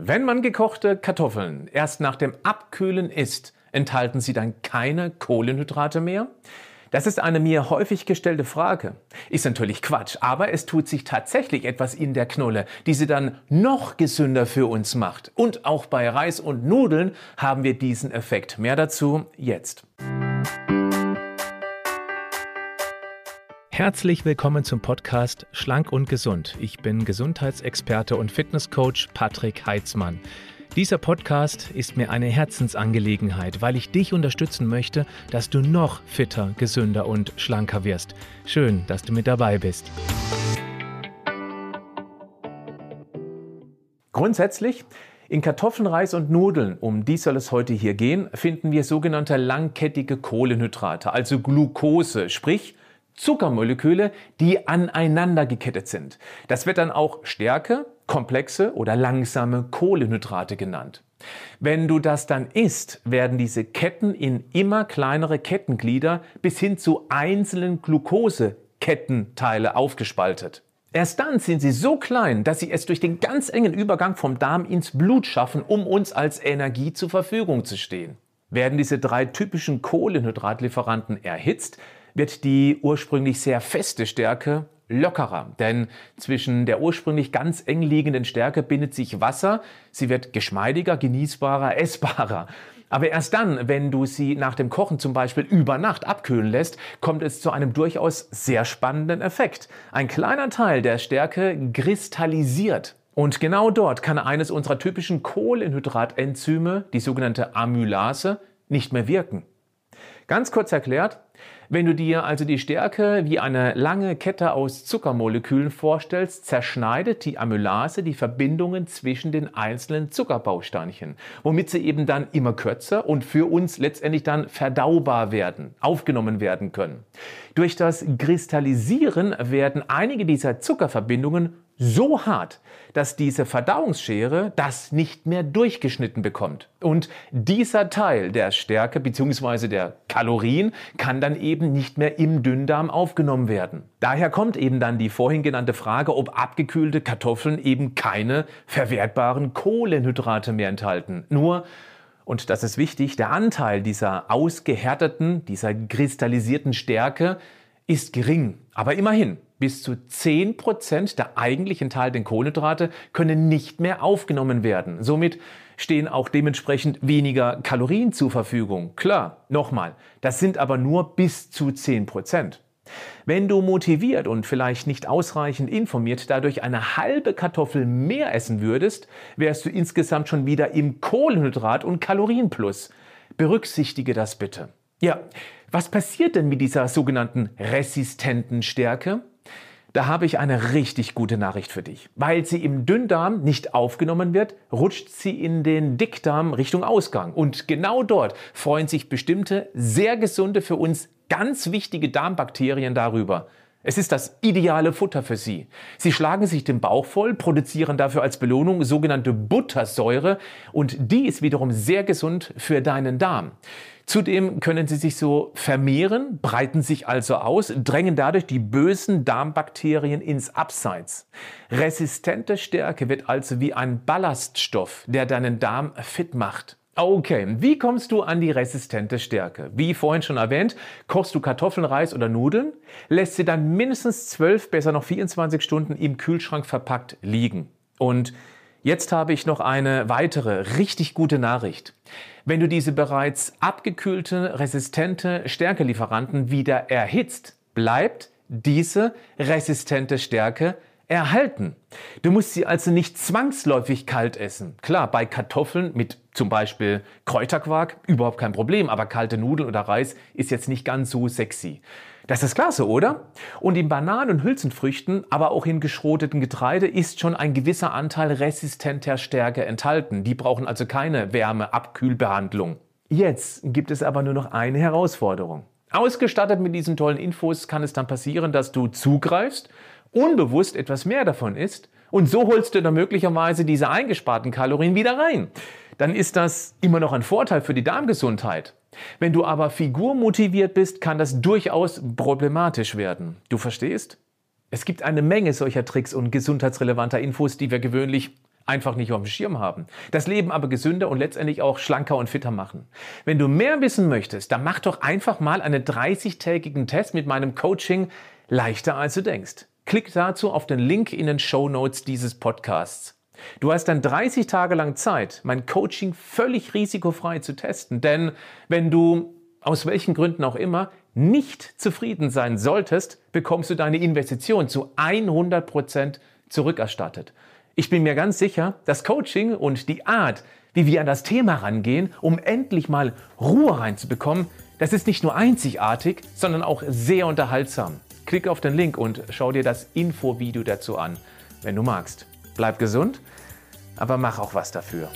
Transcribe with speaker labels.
Speaker 1: Wenn man gekochte Kartoffeln erst nach dem Abkühlen isst, enthalten sie dann keine Kohlenhydrate mehr? Das ist eine mir häufig gestellte Frage. Ist natürlich Quatsch, aber es tut sich tatsächlich etwas in der Knolle, die sie dann noch gesünder für uns macht. Und auch bei Reis und Nudeln haben wir diesen Effekt. Mehr dazu jetzt. Herzlich willkommen zum Podcast Schlank und Gesund. Ich bin Gesundheitsexperte und Fitnesscoach Patrick Heitzmann. Dieser Podcast ist mir eine Herzensangelegenheit, weil ich dich unterstützen möchte, dass du noch fitter, gesünder und schlanker wirst. Schön, dass du mit dabei bist. Grundsätzlich in Kartoffeln, Reis und Nudeln, um die soll es heute hier gehen, finden wir sogenannte langkettige Kohlenhydrate, also Glucose, sprich Zuckermoleküle, die aneinander gekettet sind. Das wird dann auch Stärke, komplexe oder langsame Kohlenhydrate genannt. Wenn du das dann isst, werden diese Ketten in immer kleinere Kettenglieder bis hin zu einzelnen Glukosekettenteile aufgespaltet. Erst dann sind sie so klein, dass sie es durch den ganz engen Übergang vom Darm ins Blut schaffen, um uns als Energie zur Verfügung zu stehen. Werden diese drei typischen Kohlenhydratlieferanten erhitzt, wird die ursprünglich sehr feste Stärke lockerer, denn zwischen der ursprünglich ganz eng liegenden Stärke bindet sich Wasser, sie wird geschmeidiger, genießbarer, essbarer. Aber erst dann, wenn du sie nach dem Kochen zum Beispiel über Nacht abkühlen lässt, kommt es zu einem durchaus sehr spannenden Effekt. Ein kleiner Teil der Stärke kristallisiert. Und genau dort kann eines unserer typischen Kohlenhydratenzyme, die sogenannte Amylase, nicht mehr wirken. Ganz kurz erklärt, wenn du dir also die Stärke wie eine lange Kette aus Zuckermolekülen vorstellst, zerschneidet die Amylase die Verbindungen zwischen den einzelnen Zuckerbausteinchen, womit sie eben dann immer kürzer und für uns letztendlich dann verdaubar werden, aufgenommen werden können. Durch das Kristallisieren werden einige dieser Zuckerverbindungen so hart, dass diese Verdauungsschere das nicht mehr durchgeschnitten bekommt. Und dieser Teil der Stärke bzw. der Kalorien kann dann eben nicht mehr im Dünndarm aufgenommen werden. Daher kommt eben dann die vorhin genannte Frage, ob abgekühlte Kartoffeln eben keine verwertbaren Kohlenhydrate mehr enthalten. Nur und das ist wichtig, der Anteil dieser ausgehärteten, dieser kristallisierten Stärke ist gering. Aber immerhin, bis zu 10% der eigentlich enthaltenen Kohlenhydrate können nicht mehr aufgenommen werden. Somit stehen auch dementsprechend weniger Kalorien zur Verfügung. Klar, nochmal, das sind aber nur bis zu 10%. Wenn du motiviert und vielleicht nicht ausreichend informiert dadurch eine halbe Kartoffel mehr essen würdest, wärst du insgesamt schon wieder im Kohlenhydrat- und Kalorienplus. Berücksichtige das bitte. Ja, was passiert denn mit dieser sogenannten resistenten Stärke? Da habe ich eine richtig gute Nachricht für dich. Weil sie im Dünndarm nicht aufgenommen wird, rutscht sie in den Dickdarm Richtung Ausgang. Und genau dort freuen sich bestimmte, sehr gesunde, für uns ganz wichtige Darmbakterien darüber. Es ist das ideale Futter für sie. Sie schlagen sich den Bauch voll, produzieren dafür als Belohnung sogenannte Buttersäure und die ist wiederum sehr gesund für deinen Darm. Zudem können sie sich so vermehren, breiten sich also aus, drängen dadurch die bösen Darmbakterien ins Abseits. Resistente Stärke wird also wie ein Ballaststoff, der deinen Darm fit macht. Okay, wie kommst du an die resistente Stärke? Wie vorhin schon erwähnt, kochst du Kartoffeln, Reis oder Nudeln, lässt sie dann mindestens 12, besser noch 24 Stunden im Kühlschrank verpackt liegen. Und Jetzt habe ich noch eine weitere richtig gute Nachricht. Wenn du diese bereits abgekühlte, resistente Stärkelieferanten wieder erhitzt, bleibt diese resistente Stärke erhalten. Du musst sie also nicht zwangsläufig kalt essen. Klar, bei Kartoffeln mit zum Beispiel Kräuterquark überhaupt kein Problem, aber kalte Nudeln oder Reis ist jetzt nicht ganz so sexy. Das ist klasse, oder? Und in Bananen und Hülsenfrüchten, aber auch in geschroteten Getreide ist schon ein gewisser Anteil resistenter Stärke enthalten. Die brauchen also keine Wärmeabkühlbehandlung. Jetzt gibt es aber nur noch eine Herausforderung. Ausgestattet mit diesen tollen Infos kann es dann passieren, dass du zugreifst, unbewusst etwas mehr davon isst und so holst du dann möglicherweise diese eingesparten Kalorien wieder rein. Dann ist das immer noch ein Vorteil für die Darmgesundheit. Wenn du aber figurmotiviert bist, kann das durchaus problematisch werden. Du verstehst? Es gibt eine Menge solcher Tricks und gesundheitsrelevanter Infos, die wir gewöhnlich einfach nicht auf dem Schirm haben. Das Leben aber gesünder und letztendlich auch schlanker und fitter machen. Wenn du mehr wissen möchtest, dann mach doch einfach mal einen 30-tägigen Test mit meinem Coaching leichter als du denkst. Klick dazu auf den Link in den Show Notes dieses Podcasts. Du hast dann 30 Tage lang Zeit, mein Coaching völlig risikofrei zu testen. Denn wenn du aus welchen Gründen auch immer nicht zufrieden sein solltest, bekommst du deine Investition zu 100 Prozent zurückerstattet. Ich bin mir ganz sicher, das Coaching und die Art, wie wir an das Thema rangehen, um endlich mal Ruhe reinzubekommen, das ist nicht nur einzigartig, sondern auch sehr unterhaltsam. Klick auf den Link und schau dir das Infovideo dazu an, wenn du magst. Bleib gesund, aber mach auch was dafür.